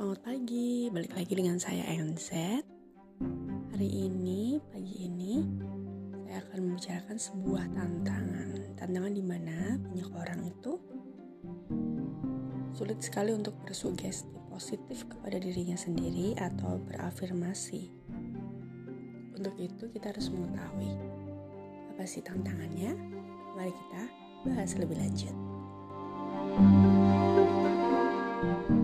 Selamat pagi, balik lagi dengan saya NZ. Hari ini, pagi ini, saya akan membicarakan sebuah tantangan. Tantangan di mana banyak orang itu sulit sekali untuk bersugesti positif kepada dirinya sendiri atau berafirmasi. Untuk itu kita harus mengetahui apa sih tantangannya. Mari kita bahas lebih lanjut. Tantangan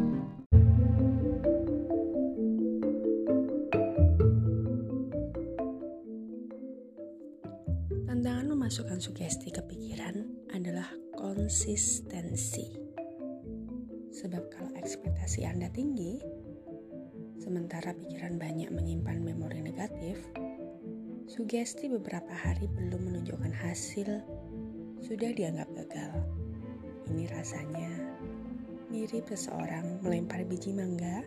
memasukkan sugesti ke pikiran adalah konsistensi. Sebab kalau ekspektasi Anda tinggi, sementara pikiran banyak menyimpan memori negatif, sugesti beberapa hari belum menunjukkan hasil sudah dianggap gagal. Ini rasanya mirip seseorang melempar biji mangga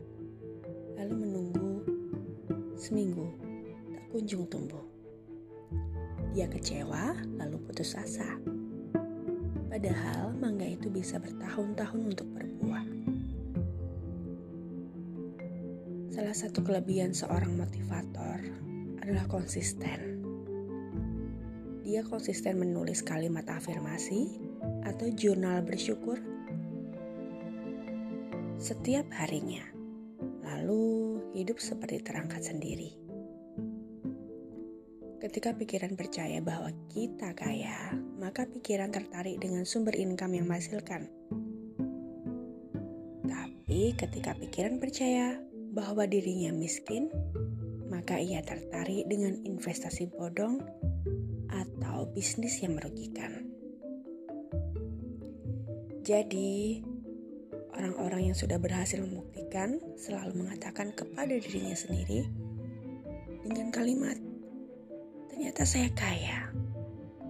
lalu menunggu seminggu tak kunjung tumbuh. Dia kecewa lalu putus asa. Padahal mangga itu bisa bertahun-tahun untuk berbuah. Salah satu kelebihan seorang motivator adalah konsisten. Dia konsisten menulis kalimat afirmasi atau jurnal bersyukur setiap harinya. Lalu hidup seperti terangkat sendiri. Ketika pikiran percaya bahwa kita kaya, maka pikiran tertarik dengan sumber income yang menghasilkan. Tapi ketika pikiran percaya bahwa dirinya miskin, maka ia tertarik dengan investasi bodong atau bisnis yang merugikan. Jadi, orang-orang yang sudah berhasil membuktikan selalu mengatakan kepada dirinya sendiri dengan kalimat Ternyata saya kaya.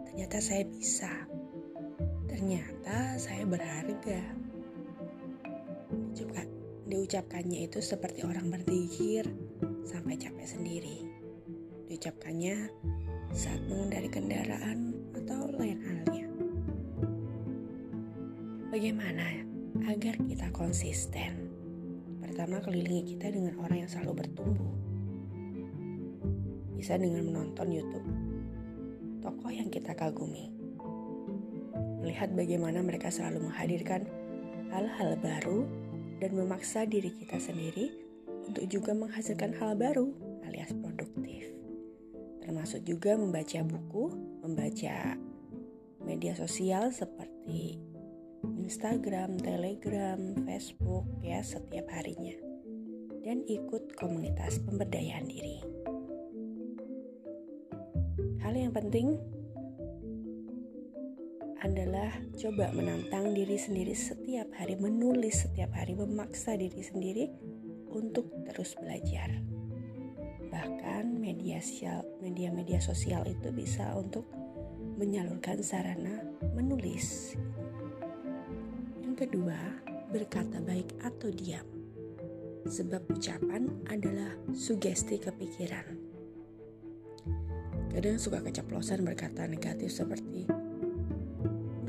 Ternyata saya bisa. Ternyata saya berharga. Diucapkan, diucapkannya itu seperti orang berzikir sampai capek sendiri. Diucapkannya saat mengendari kendaraan atau lain halnya. Bagaimana agar kita konsisten? Pertama, kelilingi kita dengan orang yang selalu bertumbuh bisa dengan menonton YouTube tokoh yang kita kagumi. Melihat bagaimana mereka selalu menghadirkan hal-hal baru dan memaksa diri kita sendiri untuk juga menghasilkan hal baru alias produktif. Termasuk juga membaca buku, membaca media sosial seperti Instagram, Telegram, Facebook ya setiap harinya dan ikut komunitas pemberdayaan diri. Hal yang penting adalah coba menantang diri sendiri setiap hari, menulis setiap hari, memaksa diri sendiri untuk terus belajar. Bahkan media sosial, media-media sosial itu bisa untuk menyalurkan sarana menulis. Yang kedua, berkata baik atau diam. Sebab ucapan adalah sugesti kepikiran Kadang suka keceplosan berkata negatif seperti,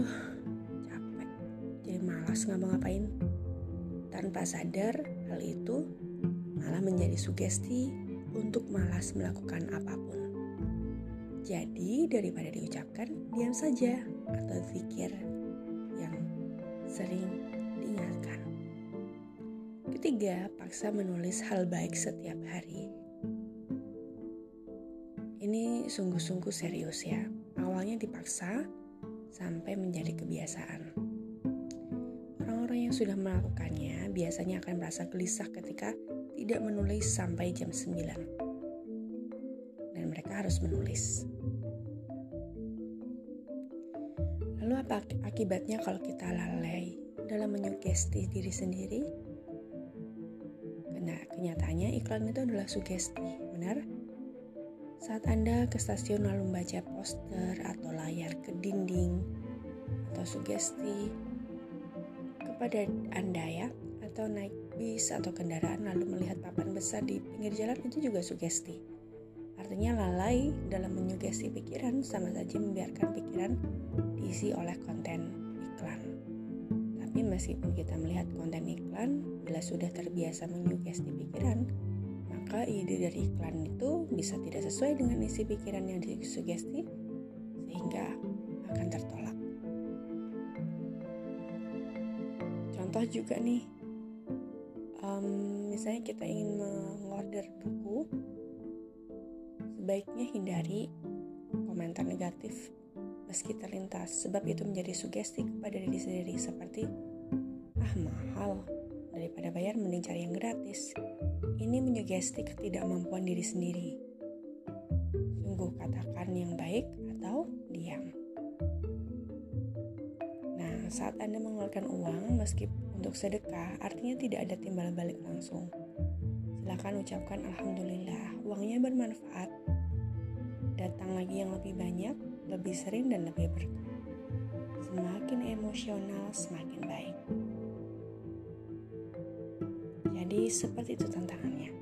Duh, capek, jadi malas ngapa-ngapain. Tanpa sadar, hal itu malah menjadi sugesti untuk malas melakukan apa pun. Jadi, daripada diucapkan, diam saja atau zikir yang sering diingatkan. Ketiga, paksa menulis hal baik setiap hari ini sungguh-sungguh serius ya. Awalnya dipaksa sampai menjadi kebiasaan. Orang-orang yang sudah melakukannya biasanya akan merasa gelisah ketika tidak menulis sampai jam 9. Dan mereka harus menulis. Lalu apa akibatnya kalau kita lalai dalam menyugesti diri sendiri? Nah, kenyataannya iklan itu adalah sugesti, benar? Saat Anda ke stasiun lalu membaca poster atau layar ke dinding atau sugesti kepada Anda ya, atau naik bis atau kendaraan lalu melihat papan besar di pinggir jalan itu juga sugesti. Artinya lalai dalam menyugesti pikiran sama saja membiarkan pikiran diisi oleh konten iklan. Tapi meskipun kita melihat konten iklan, bila sudah terbiasa menyugesti pikiran, maka ide dari iklan itu bisa tidak sesuai dengan isi pikiran yang disugesti, sehingga akan tertolak. Contoh juga nih, um, misalnya kita ingin mengorder buku, sebaiknya hindari komentar negatif meski terlintas sebab itu menjadi sugesti kepada diri sendiri seperti ah mahal daripada bayar mending cari yang gratis. Ini menyugesti ketidakmampuan diri sendiri. Sungguh katakan yang baik atau diam. Nah saat anda mengeluarkan uang meski untuk sedekah artinya tidak ada timbal balik langsung. Silakan ucapkan alhamdulillah uangnya bermanfaat. Datang lagi yang lebih banyak lebih sering dan lebih berkah. Semakin emosional, semakin baik. Jadi, seperti itu tantangannya.